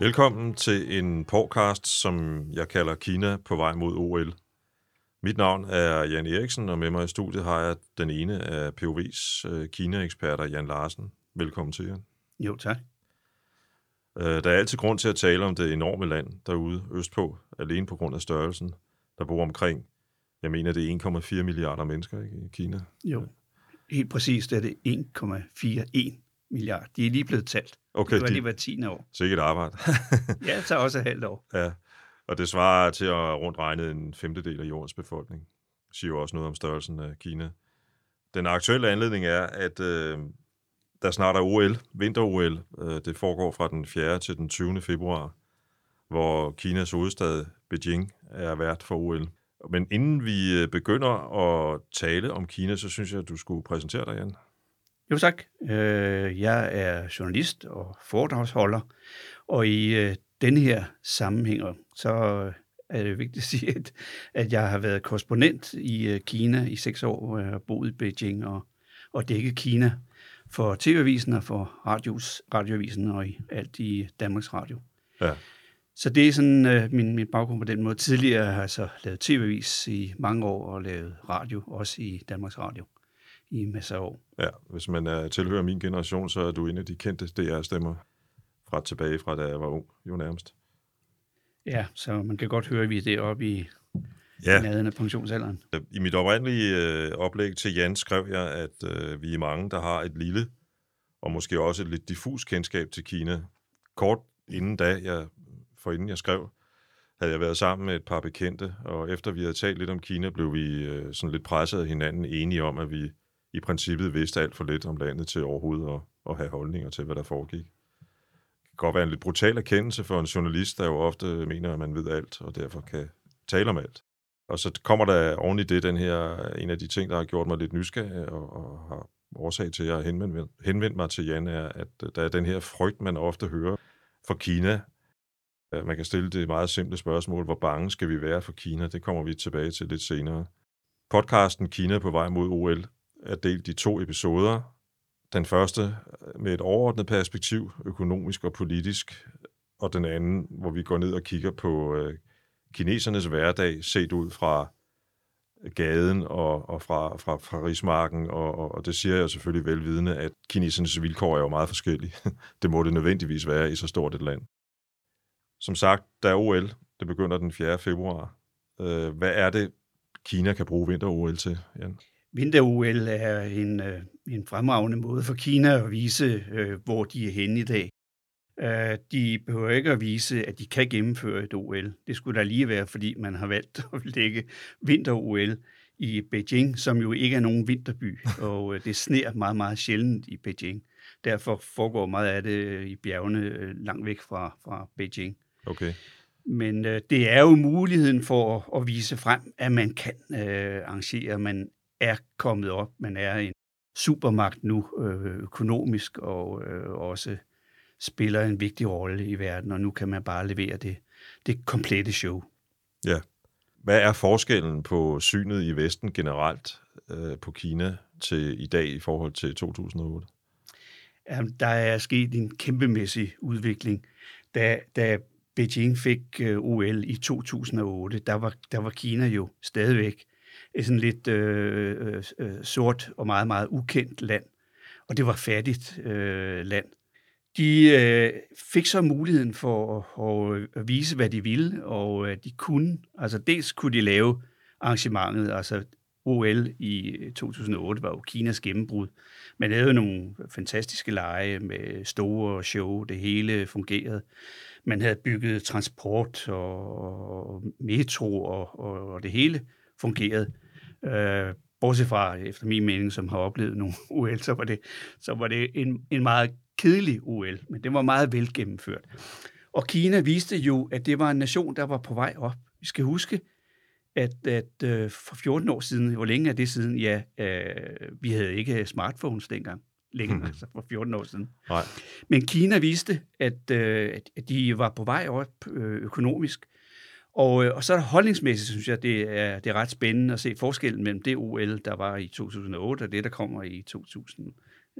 Velkommen til en podcast, som jeg kalder Kina på vej mod OL. Mit navn er Jan Eriksen, og med mig i studiet har jeg den ene af POV's øh, Kina-eksperter, Jan Larsen. Velkommen til, Jan. Jo, tak. Øh, Der er altid grund til at tale om det enorme land derude østpå, alene på grund af størrelsen. Der bor omkring, jeg mener, det er 1,4 milliarder mennesker ikke, i Kina. Jo. Helt præcist er det 1,41 milliard. De er lige blevet talt. Okay, det var lige de, hver 10 år. sikkert arbejde. Ja, det tager også et halvt år. ja. Og det svarer til at rundt regnet en femtedel af jordens befolkning. Det siger jo også noget om størrelsen af Kina. Den aktuelle anledning er, at øh, der snart er OL, vinter-OL. Øh, det foregår fra den 4. til den 20. februar, hvor Kinas hovedstad Beijing er vært for OL. Men inden vi øh, begynder at tale om Kina, så synes jeg, at du skulle præsentere dig, Jan. Jo, tak. Øh, Jeg er journalist og foredragsholder, og i øh, denne her sammenhæng, så er det vigtigt at sige, at, at jeg har været korrespondent i øh, Kina i seks år, hvor jeg har boet i Beijing og, og dækket Kina for TV-avisen og for radios, radioavisen og i alt i Danmarks Radio. Ja. Så det er sådan øh, min, min baggrund på den måde. Tidligere har jeg så lavet tv-avis i mange år og lavet radio, også i Danmarks Radio i masser af år. Ja, hvis man er tilhører min generation, så er du en af de kendte DR-stemmer fra tilbage fra, da jeg var ung, jo nærmest. Ja, så man kan godt høre, at vi er deroppe i Ja. nærheden af pensionsalderen. I mit oprindelige øh, oplæg til Jan skrev jeg, at øh, vi er mange, der har et lille og måske også et lidt diffus kendskab til Kina. Kort inden da, jeg, for inden jeg skrev, havde jeg været sammen med et par bekendte, og efter vi havde talt lidt om Kina, blev vi øh, sådan lidt presset af hinanden enige om, at vi i princippet vidste alt for lidt om landet til overhovedet at, at have holdninger til, hvad der foregik. Det kan godt være en lidt brutal erkendelse for en journalist, der jo ofte mener, at man ved alt, og derfor kan tale om alt. Og så kommer der oven i det den her, en af de ting, der har gjort mig lidt nysgerrig og, og har årsag til, at jeg henvendte, henvendt, mig til Jan, er, at øh, der er den her frygt, man ofte hører for Kina. Øh, man kan stille det meget simple spørgsmål, hvor bange skal vi være for Kina? Det kommer vi tilbage til lidt senere. Podcasten Kina på vej mod OL er delt i to episoder. Den første øh, med et overordnet perspektiv, økonomisk og politisk, og den anden, hvor vi går ned og kigger på øh, kinesernes hverdag set ud fra øh, gaden og, og fra, fra, fra rismarken, og, og, og det siger jeg selvfølgelig velvidende, at kinesernes vilkår er jo meget forskellige. det må det nødvendigvis være i så stort et land. Som sagt, der er OL. Det begynder den 4. februar. Øh, hvad er det, Kina kan bruge vinter-OL til, Jan? Vinter-OL er en, øh, en fremragende måde for Kina at vise, øh, hvor de er henne i dag. Øh, De behøver ikke at vise, at de kan gennemføre et OL. Det skulle da lige være, fordi man har valgt at lægge vinter-OL i Beijing, som jo ikke er nogen vinterby, og øh, det sner meget, meget sjældent i Beijing. Derfor foregår meget af det i bjergene øh, langt væk fra, fra Beijing. Okay. Men øh, det er jo muligheden for at, at vise frem, at man kan øh, arrangere, man er kommet op, man er en supermagt nu øh, økonomisk og øh, også spiller en vigtig rolle i verden, og nu kan man bare levere det, det komplette show. Ja. Hvad er forskellen på synet i Vesten generelt øh, på Kina til i dag i forhold til 2008? Jamen, der er sket en kæmpemæssig udvikling. Da, da Beijing fik øh, OL i 2008, der var, der var Kina jo stadigvæk et sådan lidt øh, øh, øh, sort og meget, meget ukendt land. Og det var fattigt øh, land. De øh, fik så muligheden for at, at øh, vise, hvad de ville, og øh, de kunne. Altså dels kunne de lave arrangementet, altså OL i øh, 2008 var jo Kinas gennembrud. Man lavede nogle fantastiske lege med store show, det hele fungerede. Man havde bygget transport og metro, og, og, og det hele fungerede. Øh, bortset fra, efter min mening, som har oplevet nogle OL, så var det, så var det en, en meget kedelig OL, men det var meget velgennemført. Og Kina viste jo, at det var en nation, der var på vej op. Vi skal huske, at, at øh, for 14 år siden, hvor længe er det siden? Ja, øh, vi havde ikke smartphones dengang. Længe, Mhm. altså for 14 år siden. Nej. Men Kina viste, at, øh, at- at de var på vej op øh, økonomisk. Og, øh, og så er der holdningsmæssigt, synes jeg, det er, det er ret spændende at se forskellen mellem det OL, der var i 2008, og det, der kommer i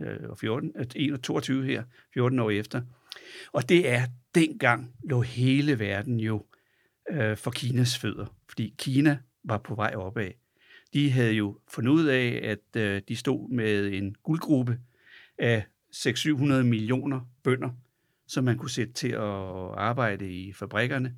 øh, og 14, øh, 22 her, 14 år efter. Og det er, dengang lå hele verden jo øh, for Kinas fødder, fordi Kina var på vej opad. De havde jo fundet ud af, at øh, de stod med en guldgruppe af 600-700 millioner bønder, som man kunne sætte til at arbejde i fabrikkerne.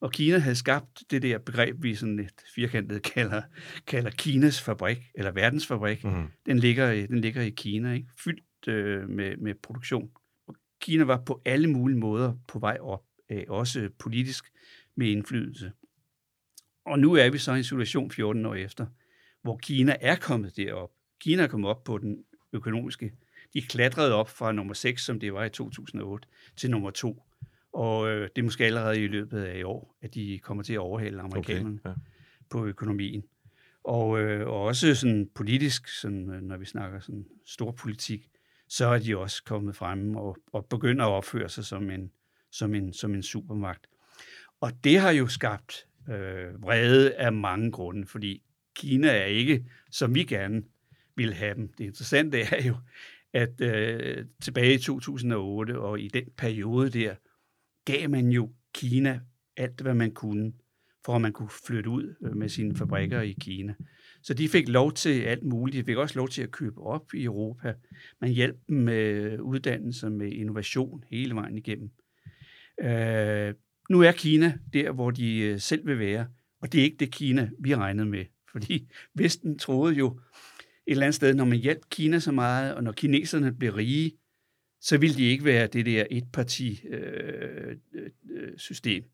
Og Kina havde skabt det der begreb, vi sådan lidt firkantet kalder, kalder Kinas fabrik, eller verdensfabrik. Mm. Den, ligger, den ligger i Kina, ikke? fyldt øh, med, med produktion. Og Kina var på alle mulige måder på vej op, øh, også politisk med indflydelse. Og nu er vi så i en situation 14 år efter, hvor Kina er kommet derop. Kina er kommet op på den økonomiske. De klatrede op fra nummer 6, som det var i 2008, til nummer 2. Og øh, det er måske allerede i løbet af i år, at de kommer til at overhale amerikanerne okay, ja. på økonomien. Og, øh, og også sådan politisk, sådan, øh, når vi snakker sådan stor politik, så er de også kommet frem og, og begynder at opføre sig som en, som en, som en supermagt. Og det har jo skabt øh, vrede af mange grunde, fordi Kina er ikke, som vi gerne vil have dem. Det interessante er jo, at øh, tilbage i 2008 og i den periode der, gav man jo Kina alt, hvad man kunne, for at man kunne flytte ud øh, med sine fabrikker i Kina. Så de fik lov til alt muligt. De fik også lov til at købe op i Europa. Man hjalp dem med øh, uddannelse, med innovation hele vejen igennem. Øh, nu er Kina der, hvor de øh, selv vil være, og det er ikke det Kina, vi regnede med. Fordi Vesten troede jo et eller andet sted, når man hjalp Kina så meget, og når kineserne blev rige, så ville de ikke være det der et-parti-system, øh,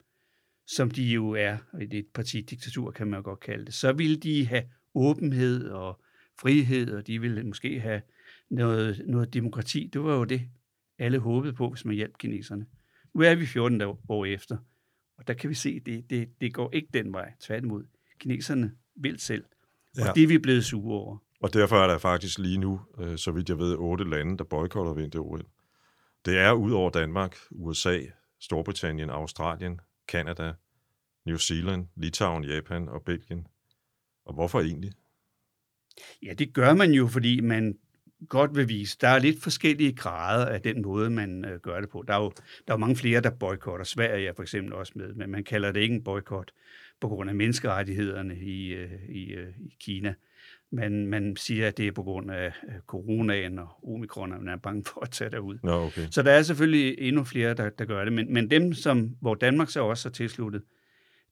som de jo er, et et-parti-diktatur kan man godt kalde det. Så ville de have åbenhed og frihed, og de ville måske have noget, noget demokrati. Det var jo det, alle håbede på, hvis man hjalp kineserne. Nu er vi 14 år efter, og der kan vi se, at det, det, det går ikke den vej. Tværtimod, kineserne vil selv. Og ja. det er vi blevet sure over. Og derfor er der faktisk lige nu, øh, så vidt jeg ved, otte lande, der boykotter vinter-OL. Det er ud over Danmark, USA, Storbritannien, Australien, Kanada, New Zealand, Litauen, Japan og Belgien. Og hvorfor egentlig? Ja, det gør man jo, fordi man godt vil vise. Der er lidt forskellige grader af den måde, man øh, gør det på. Der er jo der er jo mange flere, der boykotter. Sverige er for eksempel også med, men man kalder det ikke en boykot på grund af menneskerettighederne i, øh, i, øh, i Kina. Man, man siger, at det er på grund af coronaen og omikron, og man er bange for at tage derud. Nå, okay. Så der er selvfølgelig endnu flere, der, der gør det. Men, men dem, som, hvor Danmark så også er tilsluttet,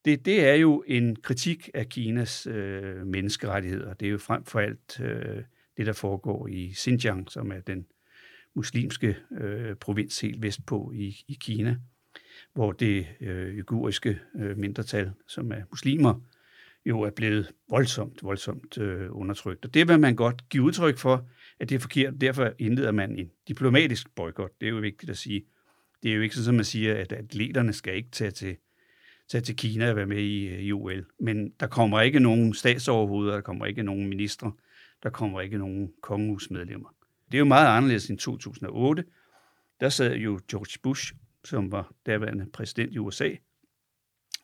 det, det er jo en kritik af Kinas øh, menneskerettigheder. Det er jo frem for alt øh, det, der foregår i Xinjiang, som er den muslimske øh, provins helt vestpå i, i Kina, hvor det øh, uguriske øh, mindretal, som er muslimer, jo er blevet voldsomt, voldsomt øh, undertrykt. Og det vil man godt give udtryk for, at det er forkert. Derfor indleder man en diplomatisk boykot. Det er jo vigtigt at sige. Det er jo ikke sådan, at man siger, at atleterne skal ikke tage til, tage til Kina og være med i, øh, i OL. Men der kommer ikke nogen statsoverhoveder, der kommer ikke nogen ministre, der kommer ikke nogen kongehusmedlemmer. Det er jo meget anderledes end 2008. Der sad jo George Bush, som var daværende præsident i USA,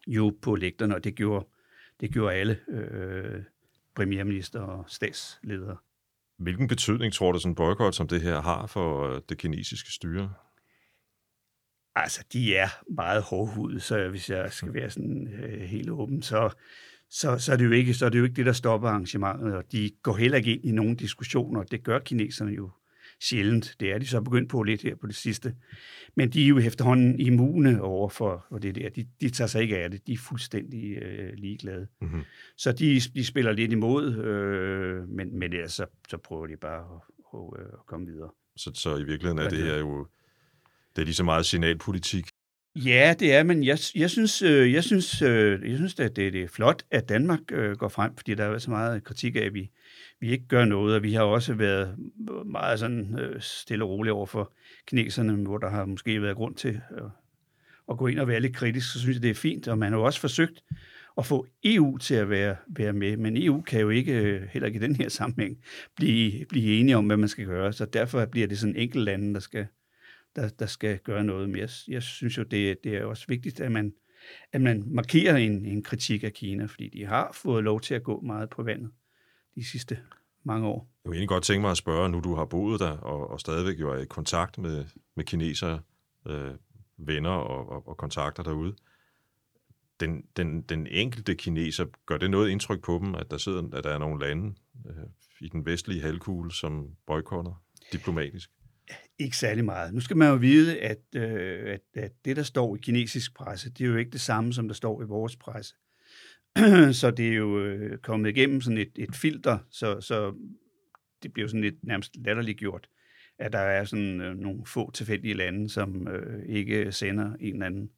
jo på lægterne, og det gjorde, det gjorde alle øh, premierminister og statsledere. Hvilken betydning tror du, sådan en boykot som det her har for øh, det kinesiske styre? Altså, de er meget hårdhudet, så hvis jeg skal være sådan øh, helt åben, så, så, så, er det jo ikke, så er det jo ikke det, der stopper arrangementet, og de går heller ikke ind i nogen diskussioner. Det gør kineserne jo sjældent. Det er de så begyndt på lidt her på det sidste. Men de er jo efterhånden immune over for, for det der. De, de tager sig ikke af det. De er fuldstændig øh, ligeglade. Mm-hmm. Så de, de spiller lidt imod, øh, men, men ellers så, så prøver de bare at, at, at komme videre. Så, så i virkeligheden er det her jo det er lige så meget signalpolitik Ja, det er, men jeg, jeg synes, øh, jeg synes, øh, jeg synes at det, det er flot, at Danmark øh, går frem, fordi der er så meget kritik af, at vi, vi ikke gør noget, og vi har også været meget sådan øh, stille og roligt over for kineserne, hvor der har måske været grund til at, at gå ind og være lidt kritisk, så synes jeg, det er fint, og man har jo også forsøgt at få EU til at være, være med, men EU kan jo ikke, øh, heller ikke i den her sammenhæng, blive, blive enige om, hvad man skal gøre, så derfor bliver det sådan enkelt lande, der skal, der, der skal gøre noget. mere. jeg, jeg synes jo, det, det er også vigtigt, at man, at man markerer en, en kritik af Kina, fordi de har fået lov til at gå meget på vandet de sidste mange år. Jeg vil egentlig godt tænke mig at spørge, nu du har boet der, og, og stadigvæk jo er i kontakt med, med kinesere, øh, venner og, og, og kontakter derude. Den, den, den enkelte kineser, gør det noget indtryk på dem, at der, sidder, at der er nogle lande øh, i den vestlige halvkugle, som boykotter diplomatisk? Ikke særlig meget. Nu skal man jo vide, at, øh, at, at det, der står i kinesisk presse, det er jo ikke det samme, som der står i vores presse. så det er jo øh, kommet igennem sådan et, et filter, så, så det bliver sådan lidt nærmest latterligt gjort, at der er sådan øh, nogle få tilfældige lande, som øh, ikke sender en eller anden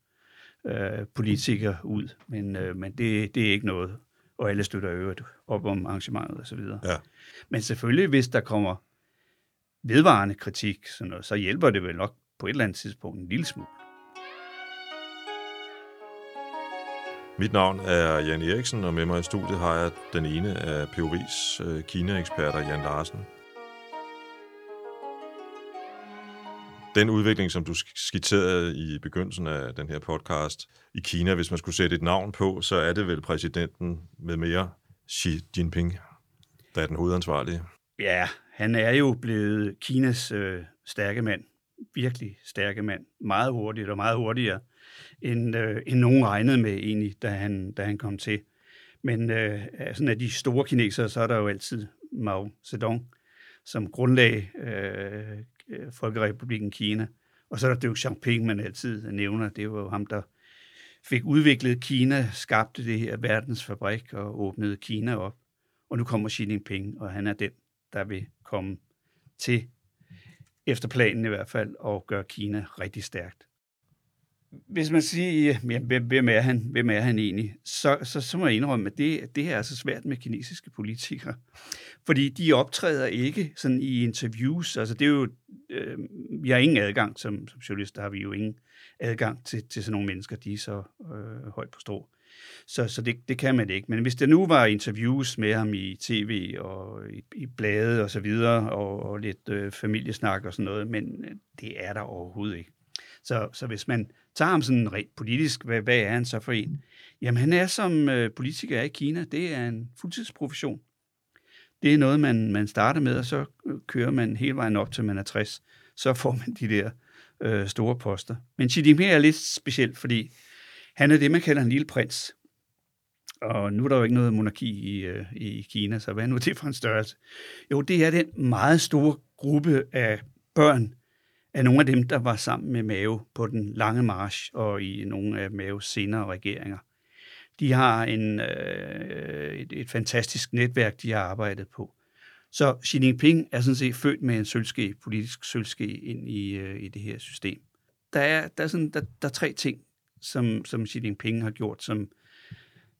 øh, politiker ud. Men, øh, men det, det er ikke noget, og alle støtter øvrigt op om arrangementet osv. Ja. Men selvfølgelig, hvis der kommer vedvarende kritik, sådan noget, så hjælper det vel nok på et eller andet tidspunkt en lille smule. Mit navn er Jan Eriksen, og med mig i studiet har jeg den ene af POV's øh, Kina-eksperter, Jan Larsen. Den udvikling, som du skitserede i begyndelsen af den her podcast i Kina, hvis man skulle sætte et navn på, så er det vel præsidenten med mere Xi Jinping, der er den hovedansvarlige. Ja, han er jo blevet Kinas øh, stærke mand. Virkelig stærke mand. Meget hurtigt og meget hurtigere, end, øh, end nogen regnede med egentlig, da han, da han kom til. Men øh, sådan af de store kinesere, så er der jo altid Mao Zedong, som grundlag øh, øh Folkerepubliken Kina. Og så er der Deng Xiaoping, man altid nævner. Det var jo ham, der fik udviklet Kina, skabte det her verdensfabrik og åbnede Kina op. Og nu kommer Xi Jinping, og han er den, der vil komme til, efter planen i hvert fald, og gøre Kina rigtig stærkt. Hvis man siger, jamen, hvem, er han, hvem er han egentlig, så, så, så må jeg indrømme, at det, det her er så svært med kinesiske politikere. Fordi de optræder ikke sådan i interviews. Altså det er jo, øh, vi har ingen adgang, som, som journalist der har vi jo ingen adgang til, til sådan nogle mennesker, de er så øh, højt på strå. Så, så det, det kan man ikke. Men hvis der nu var interviews med ham i tv og i, i blade og så videre, og, og lidt øh, familiesnak og sådan noget, men øh, det er der overhovedet ikke. Så, så hvis man tager ham sådan rent politisk, hvad, hvad er han så for en? Jamen han er som øh, politiker i Kina, det er en fuldtidsprofession. Det er noget, man, man starter med, og så øh, kører man hele vejen op til man er 60. Så får man de der øh, store poster. Men Xi Jinping er lidt speciel, fordi han er det, man kalder en lille prins. Og nu er der jo ikke noget monarki i, øh, i Kina, så hvad er nu det for en størrelse? Jo, det er den meget store gruppe af børn, af nogle af dem, der var sammen med Mao på den lange march og i nogle af Maos senere regeringer. De har en, øh, et, et fantastisk netværk, de har arbejdet på. Så Xi Jinping er sådan set født med en sølvske, politisk sølvske ind i, øh, i det her system. Der er, der, er sådan, der, der er tre ting, som, som Xi Jinping har gjort, som,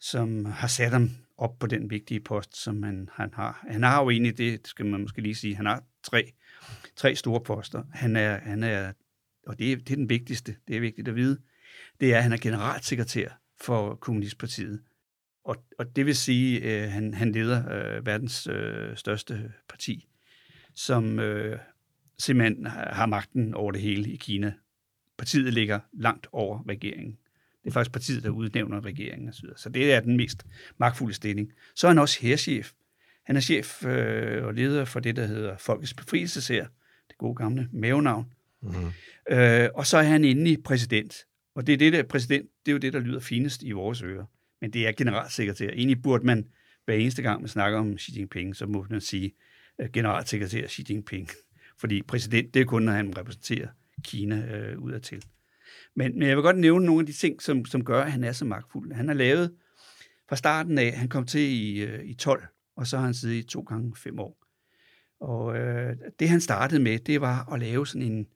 som har sat ham op på den vigtige post, som han, han har. Han har jo egentlig det, skal man måske lige sige, han har tre, tre store poster. Han er, han er og det er, det er den vigtigste, det er vigtigt at vide, det er, at han er generalsekretær for Kommunistpartiet. Og, og det vil sige, at øh, han, han leder øh, verdens øh, største parti, som øh, simpelthen har magten over det hele i Kina. Partiet ligger langt over regeringen. Det er faktisk partiet, der udnævner regeringen osv. Så det er den mest magtfulde stilling. Så er han også herrchef. Han er chef øh, og leder for det, der hedder Folkets Befrielsesær, det gode gamle mavenavn. Mm-hmm. Øh, og så er han inde i præsident. Og det er, det der, præsident, det er jo det, der lyder finest i vores ører. Men det er generalsekretær. Egentlig burde man hver eneste gang, man snakker om Xi Jinping, så må man sige uh, generalsekretær Xi Jinping. Fordi præsident, det er kun, når han repræsenterer Kina øh, udadtil. Men, men jeg vil godt nævne nogle af de ting, som, som gør, at han er så magtfuld. Han har lavet fra starten af, han kom til i, øh, i 12, og så har han siddet i to gange fem år. Og øh, det han startede med, det var at lave sådan en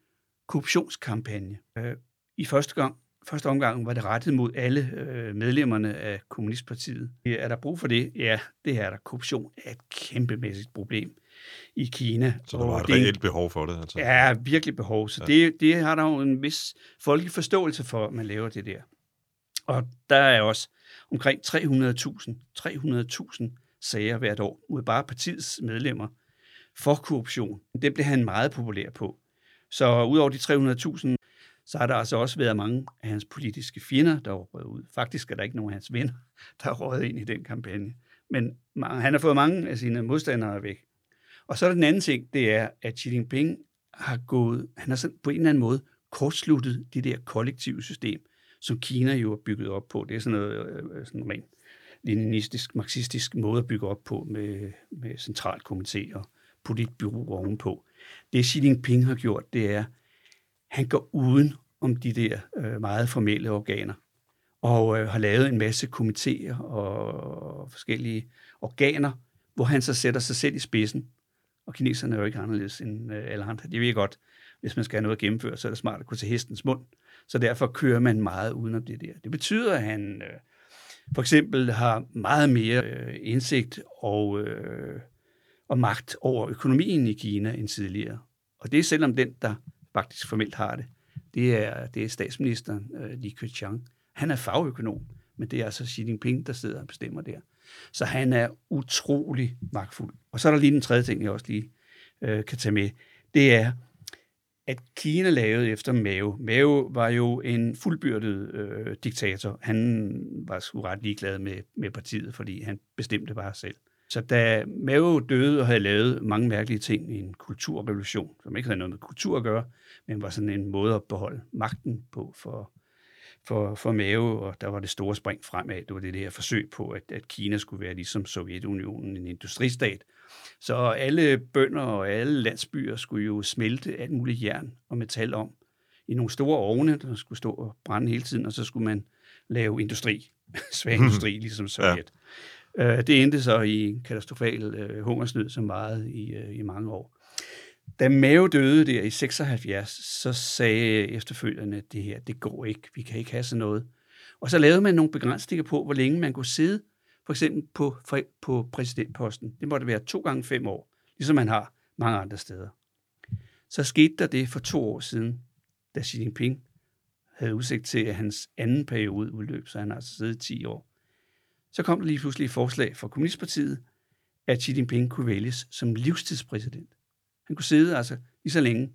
korruptionskampagne. Øh, I første gang, første omgang var det rettet mod alle øh, medlemmerne af Kommunistpartiet. Er der brug for det? Ja, det er der. Korruption er et kæmpemæssigt problem i Kina. Så der var et reelt behov for det? Altså. Ja, virkelig behov. Så ja. det, det har der jo en vis folkelig forståelse for, at man laver det der. Og der er også omkring 300.000 300.000 sager hvert år mod bare partiets medlemmer for korruption. Det blev han meget populær på. Så udover de 300.000, så har der altså også været mange af hans politiske fjender, der er røget ud. Faktisk er der ikke nogen af hans venner, der er røget ind i den kampagne. Men han har fået mange af sine modstandere væk. Og så er der den anden ting, det er, at Xi Jinping har gået, han har sådan på en eller anden måde kortsluttet det der kollektive system, som Kina jo er bygget op på. Det er sådan noget øh, øh, sådan rent leninistisk, marxistisk måde at bygge op på med, med centralkomité og politbyrå ovenpå. Det Xi Jinping har gjort, det er, han går uden om de der øh, meget formelle organer og øh, har lavet en masse komitéer og forskellige organer, hvor han så sætter sig selv i spidsen. Og kineserne er jo ikke anderledes end øh, alle andre. De ved godt, hvis man skal have noget at gennemføre, så er det smart at kunne til hestens mund. Så derfor kører man meget udenom det der. Det betyder, at han øh, for eksempel har meget mere øh, indsigt og, øh, og magt over økonomien i Kina end tidligere. Og det er selvom den, der faktisk formelt har det, det er, det er statsministeren øh, Li Keqiang. Han er fagøkonom, men det er altså Xi Jinping, der sidder og bestemmer der. Så han er utrolig magtfuld. Og så er der lige den tredje ting, jeg også lige øh, kan tage med. Det er, at Kina lavede efter Mao. Mao var jo en fuldbyrdet øh, diktator. Han var sgu ret ligeglad med, med partiet, fordi han bestemte bare selv. Så da Mao døde og havde lavet mange mærkelige ting i en kulturrevolution, som ikke havde noget med kultur at gøre, men var sådan en måde at beholde magten på for, for, for Mao, og der var det store spring fremad. Det var det her forsøg på, at, at Kina skulle være ligesom Sovjetunionen, en industristat. Så alle bønder og alle landsbyer skulle jo smelte alt muligt jern og metal om i nogle store ovne, der skulle stå og brænde hele tiden, og så skulle man lave industri, svær industri, ligesom Sovjet. Ja. Øh, det endte så i en katastrofal øh, hungersnød så meget i, øh, i mange år. Da Mave døde der i 76, så sagde efterfølgende, at det her, det går ikke, vi kan ikke have sådan noget. Og så lavede man nogle begrænsninger på, hvor længe man kunne sidde, for eksempel på, på præsidentposten. Det måtte være to gange fem år, ligesom man har mange andre steder. Så skete der det for to år siden, da Xi Jinping havde udsigt til, at hans anden periode udløb, så han har altså siddet 10 år. Så kom der lige pludselig et forslag fra Kommunistpartiet, at Xi Jinping kunne vælges som livstidspræsident. Han kunne sidde altså lige så længe,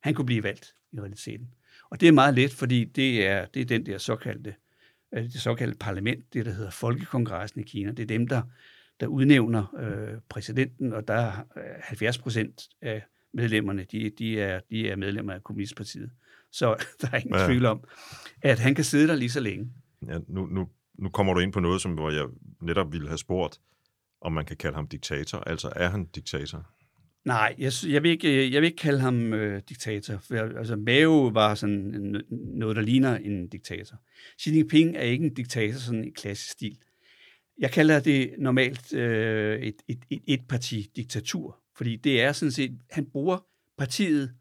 han kunne blive valgt i realiteten. Og det er meget let, fordi det er, det er den der såkaldte, øh, det såkaldte parlament, det der hedder Folkekongressen i Kina. Det er dem, der, der udnævner øh, præsidenten, og der er 70 procent af medlemmerne, de, de, er, de er medlemmer af Kommunistpartiet. Så der er ingen ja. tvivl om, at han kan sidde der lige så længe. Ja, nu, nu, nu kommer du ind på noget, som hvor jeg netop ville have spurgt, om man kan kalde ham diktator. Altså, er han diktator? Nej, jeg, jeg, vil ikke, jeg vil ikke kalde ham øh, diktator. For, altså, Mao var sådan noget, der ligner en diktator. Xi Jinping er ikke en diktator sådan i klassisk stil. Jeg kalder det normalt øh, et, et, et, et parti-diktatur, fordi det er sådan set, han bruger partiet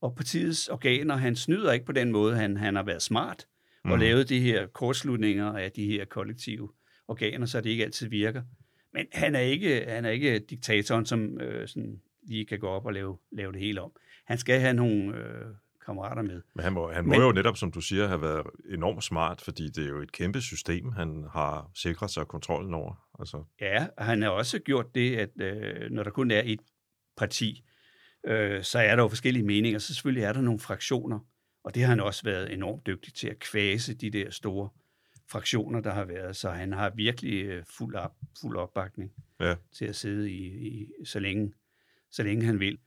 og partiets organer. Han snyder ikke på den måde. Han, han har været smart og mm. lavet de her kortslutninger af de her kollektive organer, så det ikke altid virker. Men han er ikke, han er ikke diktatoren, som øh, sådan lige kan gå op og lave, lave det hele om. Han skal have nogle øh, kammerater med. Men han må, han må Men, jo netop, som du siger, have været enormt smart, fordi det er jo et kæmpe system, han har sikret sig kontrollen over. Altså. Ja, og han har også gjort det, at øh, når der kun er et parti, øh, så er der jo forskellige meninger, så selvfølgelig er der nogle fraktioner, og det har han også været enormt dygtig til at kvæse de der store fraktioner, der har været, så han har virkelig øh, fuld, op, fuld opbakning ja. til at sidde i, i så længe så længe han vil.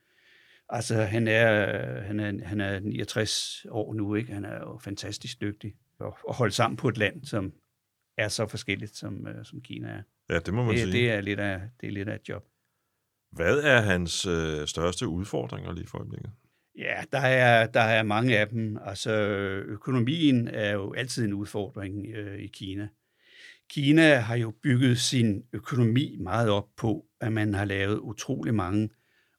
Altså, han er, han er, han er 69 år nu, ikke? Han er jo fantastisk dygtig at, holde sammen på et land, som er så forskelligt, som, uh, som Kina er. Ja, det må man det, sige. Det er, lidt af, det er lidt af et job. Hvad er hans øh, største udfordringer lige for øjeblikket? Ja, der er, der er mange af dem. Altså, økonomien er jo altid en udfordring øh, i Kina. Kina har jo bygget sin økonomi meget op på, at man har lavet utrolig mange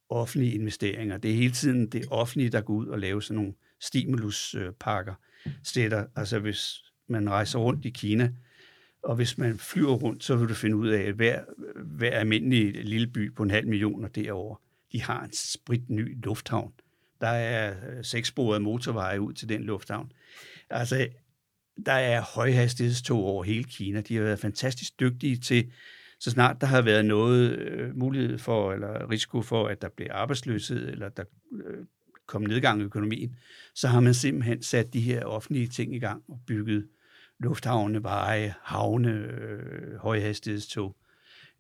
offentlige investeringer. Det er hele tiden det offentlige, der går ud og laver sådan nogle stimuluspakker. Stætter. Altså hvis man rejser rundt i Kina, og hvis man flyver rundt, så vil du finde ud af, at hver, hver almindelig lille by på en halv million og derovre, de har en spritny lufthavn. Der er øh, sekssporede motorveje ud til den lufthavn. Altså, der er højhastighedstog over hele Kina. De har været fantastisk dygtige til så snart der har været noget øh, mulighed for, eller risiko for, at der bliver arbejdsløshed, eller der øh, kom nedgang i økonomien, så har man simpelthen sat de her offentlige ting i gang og bygget lufthavne, veje, havne, øh, højhastighedstog.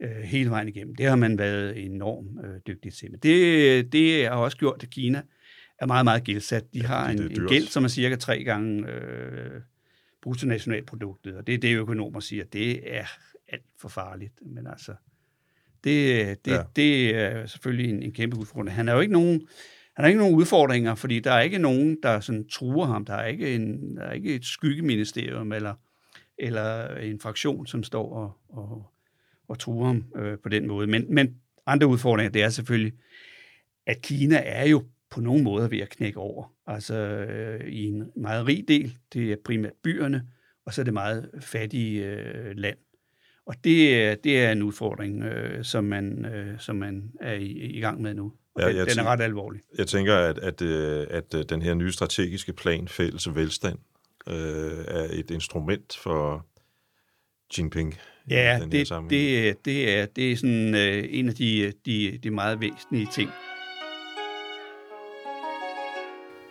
øh, hele vejen igennem. Det har man været enormt øh, dygtig til. Men det, det har også gjort, at Kina er meget, meget gældsat. De ja, har en, en gæld, som er cirka tre gange øh, bruttonationalproduktet, og det er det, økonomer siger, det er alt for farligt. Men altså, det, det, ja. det er selvfølgelig en, en kæmpe udfordring. Han har jo ikke nogen, han har ikke nogen udfordringer, fordi der er ikke nogen, der sådan truer ham. Der er ikke, en, der er ikke et skyggeministerium eller, eller en fraktion, som står og, og, og truer ham øh, på den måde. Men, men andre udfordringer, det er selvfølgelig, at Kina er jo på nogen måde ved at knække over. Altså øh, i en meget rig del, det er primært byerne, og så er det meget fattige øh, land. Og det, det er en udfordring, øh, som, man, øh, som man er i, i gang med nu. Og ja, den, den er ret alvorlig. Jeg tænker, at, at, øh, at, at den her nye strategiske plan, fælles velstand, øh, er et instrument for Jinping. Ja, det, det, det, er, det er sådan øh, en af de, de, de meget væsentlige ting.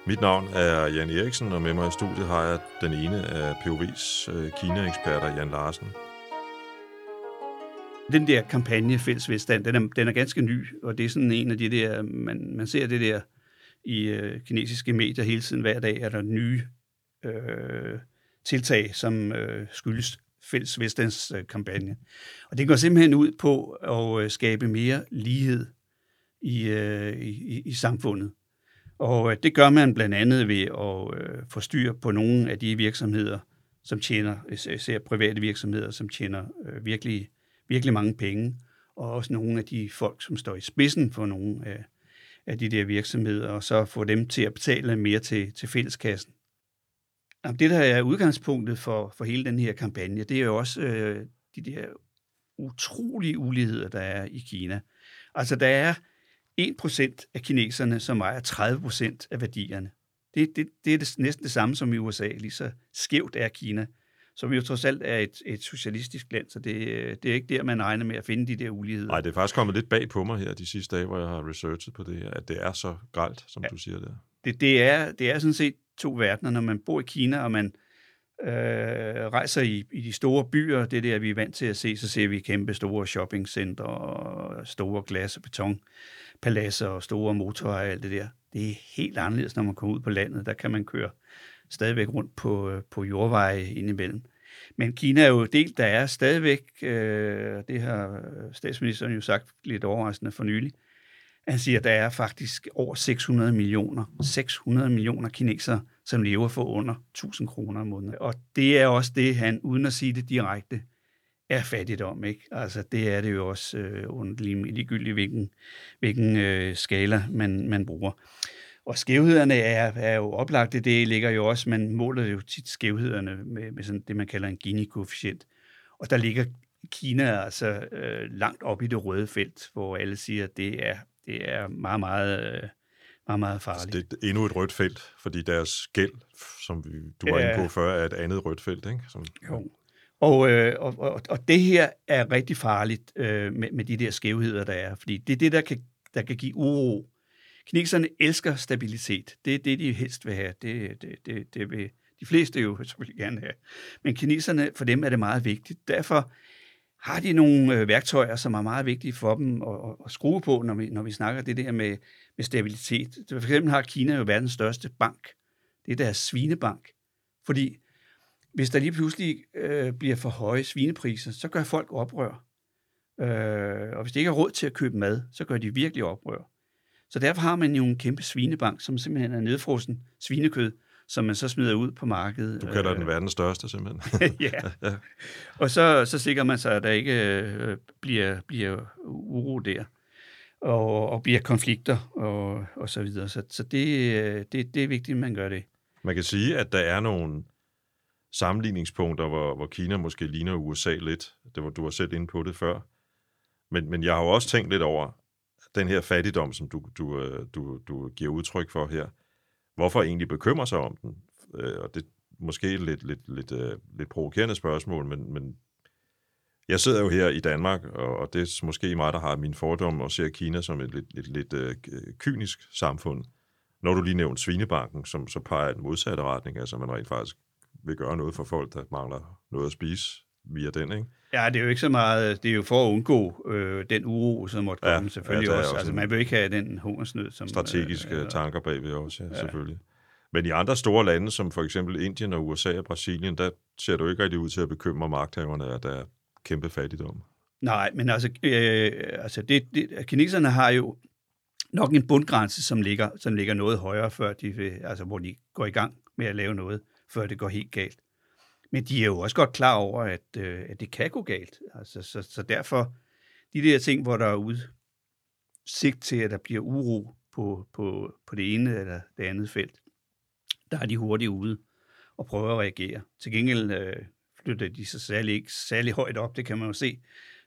Mit navn er Jan Eriksen, og med mig i studiet har jeg den ene af POV's øh, Kina-eksperter, Jan Larsen. Den der kampagne, Fælles Vestland, den er, den er ganske ny, og det er sådan en af de der, man, man ser det der i øh, kinesiske medier hele tiden, hver dag er der nye øh, tiltag, som øh, skyldes Fælles Vestlands øh, kampagne. Og det går simpelthen ud på at øh, skabe mere lighed i, øh, i, i samfundet. Og øh, det gør man blandt andet ved at øh, få styr på nogle af de virksomheder, som tjener, især private virksomheder, som tjener øh, virkelig, virkelig mange penge, og også nogle af de folk, som står i spidsen for nogle af, af de der virksomheder, og så få dem til at betale mere til, til fælleskassen. Jamen, Det, der er udgangspunktet for, for hele den her kampagne, det er jo også øh, de der utrolige uligheder, der er i Kina. Altså, der er 1% af kineserne, som ejer 30% af værdierne. Det, det, det er det, næsten det samme som i USA, lige så skævt er Kina, som jo trods alt er et, et socialistisk land, så det, det er ikke der, man regner med at finde de der uligheder. Nej, det er faktisk kommet lidt bag på mig her de sidste dage, hvor jeg har researchet på det her, at det er så gralt, som ja, du siger der. Det, det, er, det er sådan set to verdener, når man bor i Kina, og man øh, rejser i, i de store byer, det er der, vi er vant til at se, så ser vi kæmpe store shoppingcenter og store glas og beton paladser og store motorveje og alt det der. Det er helt anderledes, når man kommer ud på landet. Der kan man køre stadigvæk rundt på, øh, på jordveje indimellem. Men Kina er jo delt, der er stadigvæk, øh, det har statsministeren jo sagt lidt overraskende for nylig, han siger, at der er faktisk over 600 millioner, 600 millioner kinesere, som lever for under 1000 kroner om måneden. Og det er også det, han, uden at sige det direkte, er fattigdom. Ikke? Altså, det er det jo også øh, under ligegyldigt, hvilken, hvilken øh, skala man, man bruger. Og skævhederne er, er jo oplagte. Det ligger jo også, man måler jo tit skævhederne med, med sådan det, man kalder en Gini-koefficient. Og der ligger Kina altså øh, langt op i det røde felt, hvor alle siger, at det er, det er meget, meget, øh, meget, meget farligt. Altså, det er endnu et rødt felt, fordi deres gæld, som vi, du var inde på før, er et andet rødt felt, ikke? Som, jo. Og, øh, og, og, og det her er rigtig farligt øh, med, med de der skævheder, der er, fordi det er det, der kan, der kan give uro. Kineserne elsker stabilitet. Det er det, de helst vil have. Det, det, det, det vil de fleste jo selvfølgelig gerne have. Men kineserne, for dem er det meget vigtigt. Derfor har de nogle øh, værktøjer, som er meget vigtige for dem at, at, at skrue på, når vi, når vi snakker det der med, med stabilitet. For eksempel har Kina jo verdens største bank. Det er deres svinebank. Fordi hvis der lige pludselig øh, bliver for høje svinepriser, så gør folk oprør. Øh, og hvis de ikke har råd til at købe mad, så gør de virkelig oprør. Så derfor har man jo en kæmpe svinebank, som simpelthen er nedfrosen svinekød, som man så smider ud på markedet. Du kalder den verdens største, simpelthen. ja. ja. Og så, så sikrer man sig, at der ikke øh, bliver, bliver uro der, og, og bliver konflikter og, og så videre. Så, så det, øh, det, det er vigtigt, at man gør det. Man kan sige, at der er nogle sammenligningspunkter, hvor, hvor Kina måske ligner USA lidt. Det var, du var selv inde på det før. Men, men jeg har jo også tænkt lidt over den her fattigdom, som du, du, øh, du, du giver udtryk for her. Hvorfor egentlig bekymre sig om den? Øh, og det er måske et lidt, lidt, lidt, øh, lidt provokerende spørgsmål, men, men jeg sidder jo her i Danmark, og, det er måske mig, der har min fordom og ser Kina som et lidt, lidt, lidt kynisk samfund. Når du lige nævnte Svinebanken, som så peger i den modsatte retning, altså man rent faktisk vil gøre noget for folk, der mangler noget at spise via den, ikke? Ja, det er jo ikke så meget, det er jo for at undgå øh, den uro, som måtte Ja, komme selvfølgelig ja, der er også. også Altså, man vil ikke have den hungersnød, som... Strategiske øh, øh, tanker bagved også, ja, ja, selvfølgelig. Men i andre store lande, som for eksempel Indien og USA og Brasilien, der ser du ikke rigtig ud til at bekymre magthaverne, at der er kæmpe fattigdom. Nej, men altså, øh, altså det, det, kineserne har jo nok en bundgrænse, som ligger, som ligger noget højere, før de vil, altså, hvor de går i gang med at lave noget, før det går helt galt. Men de er jo også godt klar over, at, øh, at det kan gå galt. Altså, så, så derfor, de der ting, hvor der er udsigt til, at der bliver uro på, på, på det ene eller det andet felt, der er de hurtigt ude og prøver at reagere. Til gengæld øh, flytter de sig særlig ikke særlig højt op, det kan man jo se,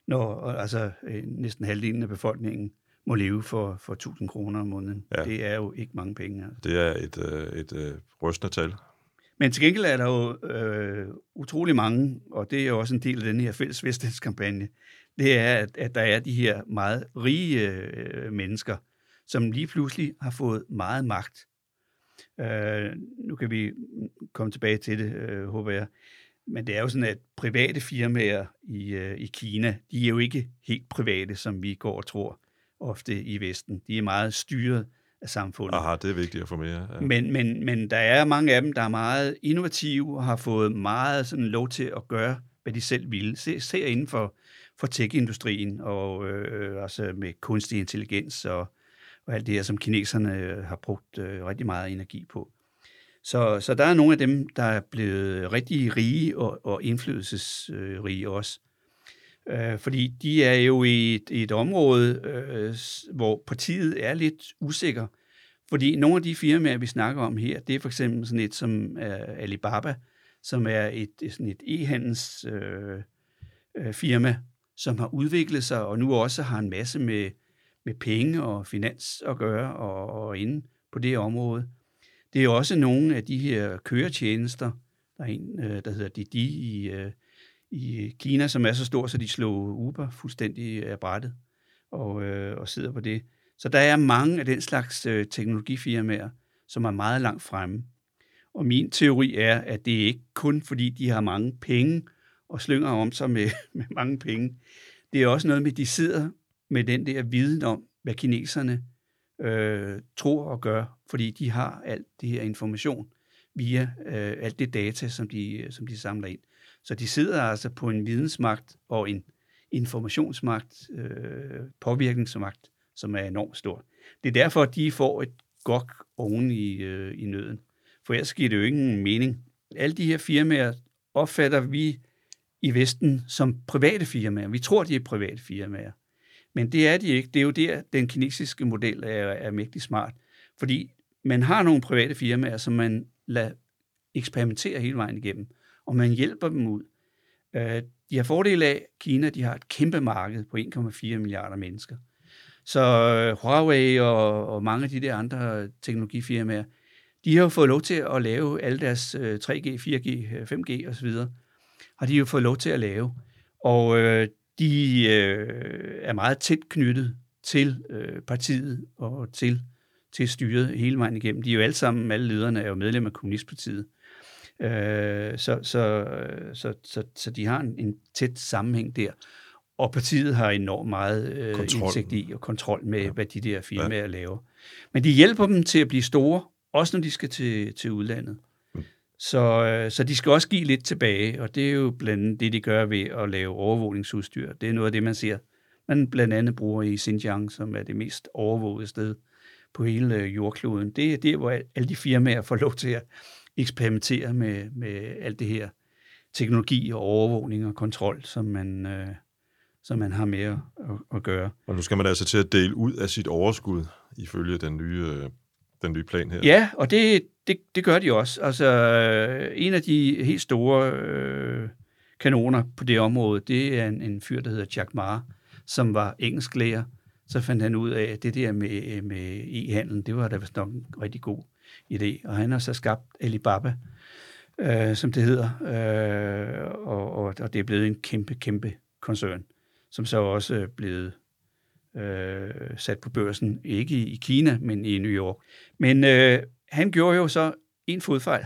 når altså, øh, næsten halvdelen af befolkningen må leve for, for 1000 kroner om måneden. Ja. Det er jo ikke mange penge. Altså. Det er et, øh, et øh, rystende tal. Men til gengæld er der jo øh, utrolig mange, og det er jo også en del af den her fælles vestlandskampagne, det er, at, at der er de her meget rige øh, mennesker, som lige pludselig har fået meget magt. Øh, nu kan vi komme tilbage til det, øh, håber jeg. Men det er jo sådan, at private firmaer i, øh, i Kina, de er jo ikke helt private, som vi går og tror ofte i Vesten. De er meget styret af samfundet. Aha, det er vigtigt at få med. Ja. Men, men, men der er mange af dem, der er meget innovative og har fået meget sådan lov til at gøre, hvad de selv vil. Se, se inden for, for tech-industrien og øh, altså med kunstig intelligens og, og alt det her, som kineserne øh, har brugt øh, rigtig meget energi på. Så, så der er nogle af dem, der er blevet rigtig rige og, og indflydelsesrige også. Øh, fordi de er jo i et, i et område, øh, hvor partiet er lidt usikker. Fordi nogle af de firmaer, vi snakker om her, det er for eksempel sådan et som uh, Alibaba, som er et, sådan et e-handels øh, øh, firma, som har udviklet sig, og nu også har en masse med, med penge og finans at gøre, og, og inde på det område. Det er også nogle af de her køretjenester, der er en, øh, der hedder Didi i, øh, i Kina, som er så stor, så de slog Uber fuldstændig af brættet og, øh, og sidder på det. Så der er mange af den slags øh, teknologifirmaer, som er meget langt fremme. Og min teori er, at det er ikke kun fordi, de har mange penge og slynger om sig med, med mange penge. Det er også noget med, at de sidder med den der viden om, hvad kineserne øh, tror og gør, fordi de har alt det her information via øh, alt det data, som de, som de samler ind. Så de sidder altså på en vidensmagt og en informationsmagt, øh, påvirkningsmagt, som er enormt stor. Det er derfor, at de får et godt oven i, øh, i nøden. For ellers giver det jo ingen mening. Alle de her firmaer opfatter vi i Vesten som private firmaer. Vi tror, de er private firmaer. Men det er de ikke. Det er jo der, den kinesiske model er, er mægtig smart. Fordi man har nogle private firmaer, som man lader eksperimentere hele vejen igennem, og man hjælper dem ud. Øh, de har fordel af, Kina de har et kæmpe marked på 1,4 milliarder mennesker. Så øh, Huawei og, og mange af de der andre teknologifirmaer, de har jo fået lov til at lave alle deres 3G, 4G, 5G osv., har de jo fået lov til at lave. Og øh, de øh, er meget tæt knyttet til øh, partiet og til, til styret hele vejen igennem. De er jo alle sammen, alle lederne er jo medlem af Kommunistpartiet. Øh, så, så, så, så, så de har en, en tæt sammenhæng der. Og partiet har enormt meget øh, Kontrol. indsigt i og kontrol med, Ja. hvad de der firmaer ja. laver. Men de hjælper dem til at blive store, også når de skal til, til udlandet. Mm. Så, øh, så de skal også give lidt tilbage, og det er jo blandt andet det, de gør ved at lave overvågningsudstyr. Det er noget af det, man ser, man blandt andet bruger i Xinjiang, som er det mest overvågede sted på hele øh, jordkloden. Det er der, hvor alle de firmaer får lov til at eksperimentere med, med alt det her teknologi og overvågning og kontrol, som man, øh, som man har med at, at, gøre. Og nu skal man altså til at dele ud af sit overskud, ifølge den nye, øh, den nye plan her. Ja, og det, det, det gør de også. Altså, øh, en af de helt store øh, kanoner på det område, det er en, en fyr, der hedder Jack Ma, som var engelsklærer. Så fandt han ud af, at det der med, med e-handel, det var da vist nok en rigtig god idé. Og han har så skabt Alibaba, øh, som det hedder, øh, og, og, og det er blevet en kæmpe, kæmpe koncern, som så også er blevet øh, sat på børsen, ikke i Kina, men i New York. Men øh, han gjorde jo så en fodfejl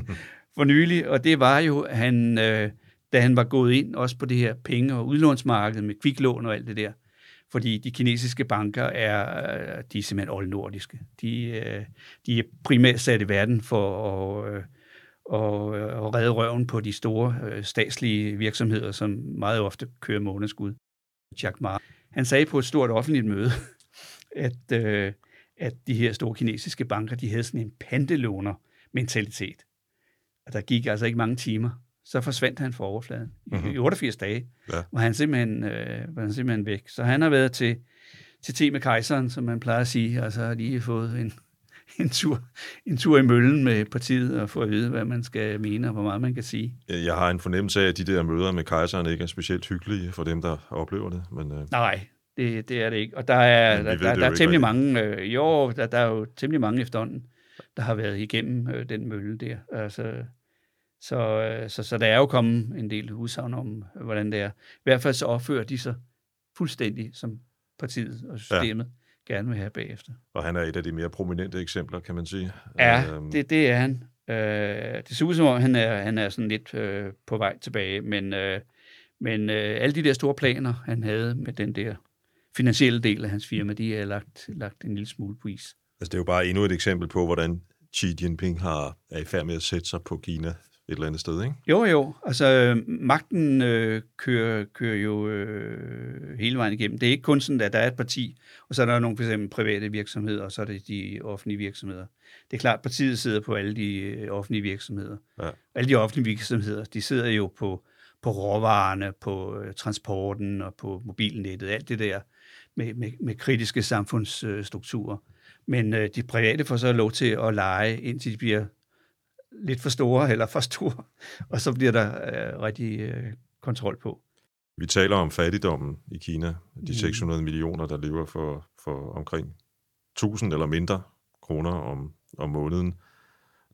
for nylig, og det var jo, at han, øh, da han var gået ind også på det her penge- og udlånsmarked med kviklån og alt det der. Fordi de kinesiske banker er, øh, de er simpelthen oldnordiske. De, øh, de er primært sat i verden for at, øh, at, og, at redde røven på de store statslige virksomheder, som meget ofte kører månedskud. Jack Ma. Han sagde på et stort offentligt møde, at, at de her store kinesiske banker, de havde sådan en pantelåner-mentalitet. Og der gik altså ikke mange timer, så forsvandt han fra overfladen mm-hmm. i 88 mhm. dage, ja. og han simpelthen, øh, var han simpelthen væk. Så han har været til, til te med kejseren, som man plejer at sige, og så har lige fået en, en, tur, en tur i møllen med partiet og få at vide, hvad man skal mene og hvor meget man kan sige. Jeg har en fornemmelse af, at de der møder med kejseren ikke er specielt hyggelige for dem, der oplever det. Men, øh... Nej, det, det er det ikke. Og der er, der, der, der er temmelig mange, øh, jo, der, der er jo temmelig mange efterhånden, der har været igennem øh, den mølle der. Altså, så, øh, så, så der er jo kommet en del udsagn om, hvordan det er. I hvert fald så opfører de sig fuldstændig, som partiet og systemet ja. gerne vil have bagefter. Og han er et af de mere prominente eksempler, kan man sige. Ja, øhm. det, det er han. Øh, det ser ud som om, han er, han er sådan lidt øh, på vej tilbage, men, øh, men øh, alle de der store planer, han havde med den der finansielle del af hans firma, de er lagt, lagt en lille smule på is. Altså, det er jo bare endnu et eksempel på, hvordan Xi Jinping har, er i færd med at sætte sig på Kina et eller andet sted, ikke? Jo, jo. Altså, magten øh, kører, kører jo øh, hele vejen igennem. Det er ikke kun sådan, at der er et parti, og så er der nogle for eksempel private virksomheder, og så er det de offentlige virksomheder. Det er klart, at partiet sidder på alle de øh, offentlige virksomheder. Ja. Alle de offentlige virksomheder, de sidder jo på, på råvarerne, på øh, transporten og på mobilnettet, alt det der med, med, med kritiske samfundsstrukturer. Men øh, de private får så lov til at lege, indtil de bliver lidt for store eller for store, og så bliver der øh, rigtig øh, kontrol på. Vi taler om fattigdommen i Kina, de 600 mm. millioner, der lever for, for omkring 1000 eller mindre kroner om, om måneden.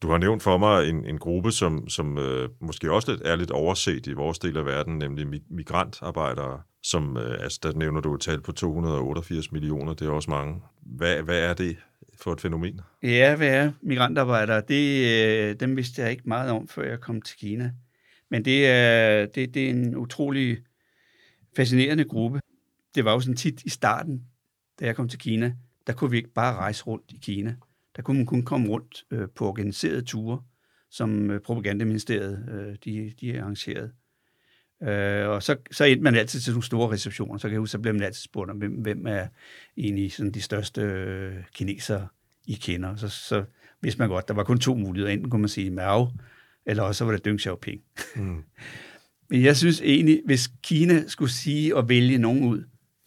Du har nævnt for mig en, en gruppe, som, som øh, måske også lidt, er lidt overset i vores del af verden, nemlig migrantarbejdere, som, øh, altså der nævner du et tal på 288 millioner, det er også mange. Hvad, hvad er det for et fænomen? Ja, hvad er migrantarbejdere? Det, øh, dem vidste jeg ikke meget om, før jeg kom til Kina. Men det er, det, det er en utrolig fascinerende gruppe. Det var jo sådan tit i starten, da jeg kom til Kina, der kunne vi ikke bare rejse rundt i Kina. Der kunne man kun komme rundt øh, på organiserede ture, som øh, propagandaministeriet øh, de, de arrangerede. Øh, og så, så endte man altid til nogle store receptioner. Så kan jeg huske, så blev man altid spurgt om, hvem, hvem er egentlig sådan de største øh, kinesere, I kender. Så, så vidste man godt, der var kun to muligheder. Enten kunne man sige Mao, eller også var det Deng Xiaoping. Mm. Men jeg synes egentlig, hvis Kina skulle sige og vælge nogen ud,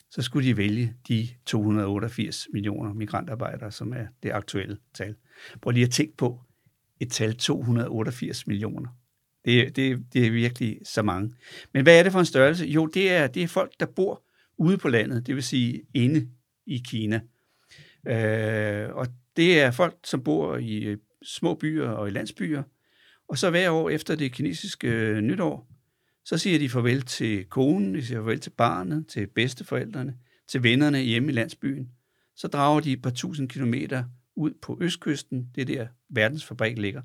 så skulle de vælge de 288 millioner migrantarbejdere, som er det aktuelle tal. Prøv lige at tænke på et tal 288 millioner. Det, det, det er virkelig så mange. Men hvad er det for en størrelse? Jo, det er, det er folk, der bor ude på landet, det vil sige inde i Kina. Øh, og det er folk, som bor i øh, små byer og i landsbyer. Og så hver år efter det kinesiske øh, nytår, så siger de farvel til konen, de siger farvel til barnet, til bedsteforældrene, til vennerne hjemme i landsbyen. Så drager de et par tusind kilometer ud på østkysten, det er der verdensfabrik ligger.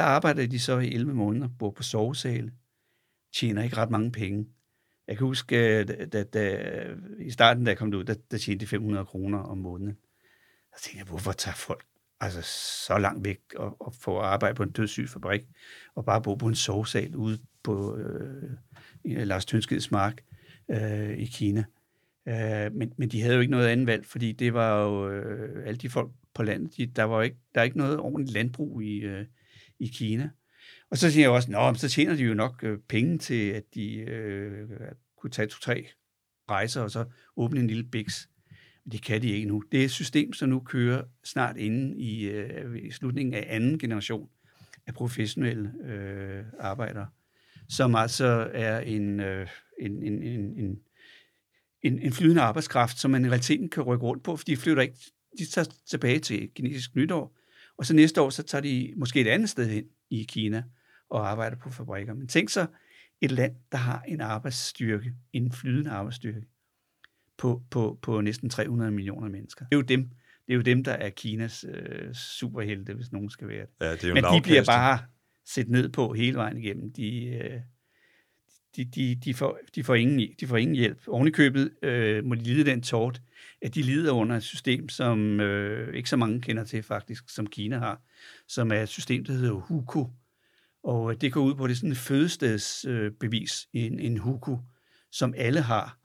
Der arbejder de så i 11 måneder, bor på sovesale, tjener ikke ret mange penge. Jeg kan huske, øh, at da, da, i starten, da jeg kom ud, der, der tjente de 500 kroner om måneden. Så tænkte jeg, hvorfor tager folk altså så langt væk og, og få arbejde på en dødssyg fabrik, og bare bo på en sovesal ude på øh, øh Lars Tønskeds mark øh, i Kina. Øh, men, men de havde jo ikke noget andet valg, fordi det var jo øh, alle de folk på landet, de, der var ikke, der er ikke noget ordentligt landbrug i, øh, i Kina. Og så siger jeg også, at så tjener de jo nok øh, penge til, at de øh, kunne tage to-tre rejser og så åbne en lille biks. Men det kan de ikke nu. Det er et system, som nu kører snart inden i, øh, i slutningen af anden generation af professionelle øh, arbejdere, som altså er en, øh, en, en, en, en, en, en flydende arbejdskraft, som man i realiteten kan rykke rundt på, fordi de flytter ikke, de tager tilbage til kinesisk nytår, og så næste år, så tager de måske et andet sted hen i Kina og arbejder på fabrikker. Men tænk så et land, der har en arbejdsstyrke, en flydende arbejdsstyrke, på, på, på næsten 300 millioner mennesker. Det er jo dem, det er jo dem der er Kinas øh, superhelte, hvis nogen skal være det. Ja, det er jo Men de bliver bare set ned på hele vejen igennem. De, øh, de, de, de, får, de, får ingen, de får ingen hjælp. Oven i købet øh, må de lide den tort, at de lider under et system, som øh, ikke så mange kender til faktisk, som Kina har, som er et system, der hedder huku. Og øh, det går ud på, at det er sådan et fødestedsbevis, øh, en, en huku, som alle har.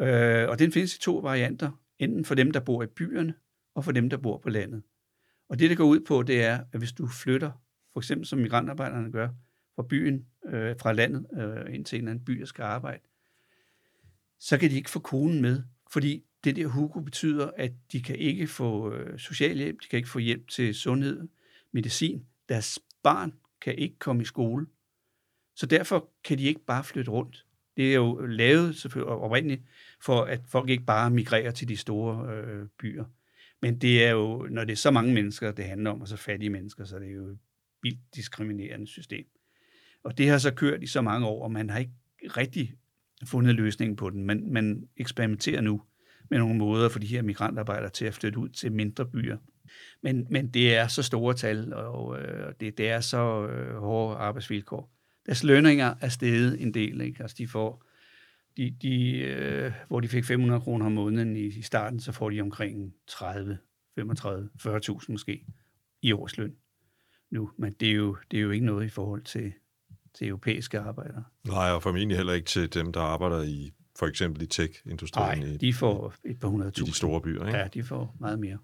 Øh, og den findes i to varianter, enten for dem, der bor i byerne, og for dem, der bor på landet. Og det, det går ud på, det er, at hvis du flytter, for eksempel som migrantarbejderne gør, fra byen, øh, fra landet øh, ind til en anden by, der skal arbejde, så kan de ikke få konen med, fordi det der Hugo betyder, at de kan ikke få øh, socialhjælp, de kan ikke få hjælp til sundhed, medicin. Deres barn kan ikke komme i skole. Så derfor kan de ikke bare flytte rundt. Det er jo lavet selvfølgelig oprindeligt, for at folk ikke bare migrerer til de store øh, byer. Men det er jo, når det er så mange mennesker, det handler om, og så fattige mennesker, så det er jo et vildt diskriminerende system. Og det har så kørt i så mange år, og man har ikke rigtig fundet løsningen på den. Men man eksperimenterer nu med nogle måder for de her migrantarbejdere til at flytte ud til mindre byer. Men, men det er så store tal, og øh, det, det er så øh, hårde arbejdsvilkår. Deres lønninger er steget en del. Ikke? Altså de får, de, de, øh, hvor de fik 500 kroner om måneden i, i starten, så får de omkring 30, 35, 40.000 måske i årsløn nu. Men det er, jo, det er jo ikke noget i forhold til, til europæiske arbejdere. Nej, og formentlig heller ikke til dem, der arbejder i for eksempel i tech-industrien. Nej, de får et par hundrede tusind. I de store byer, ikke? Ja, de får meget mere.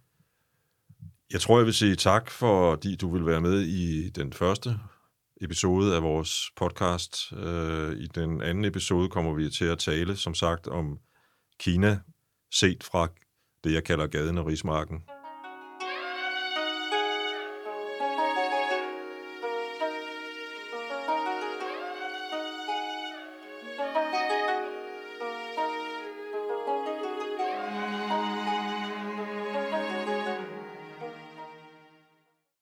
Jeg tror, jeg vil sige tak, fordi du vil være med i den første episode af vores podcast. Øh, I den anden episode kommer vi til at tale, som sagt, om Kina set fra det, jeg kalder gaden og rismarken.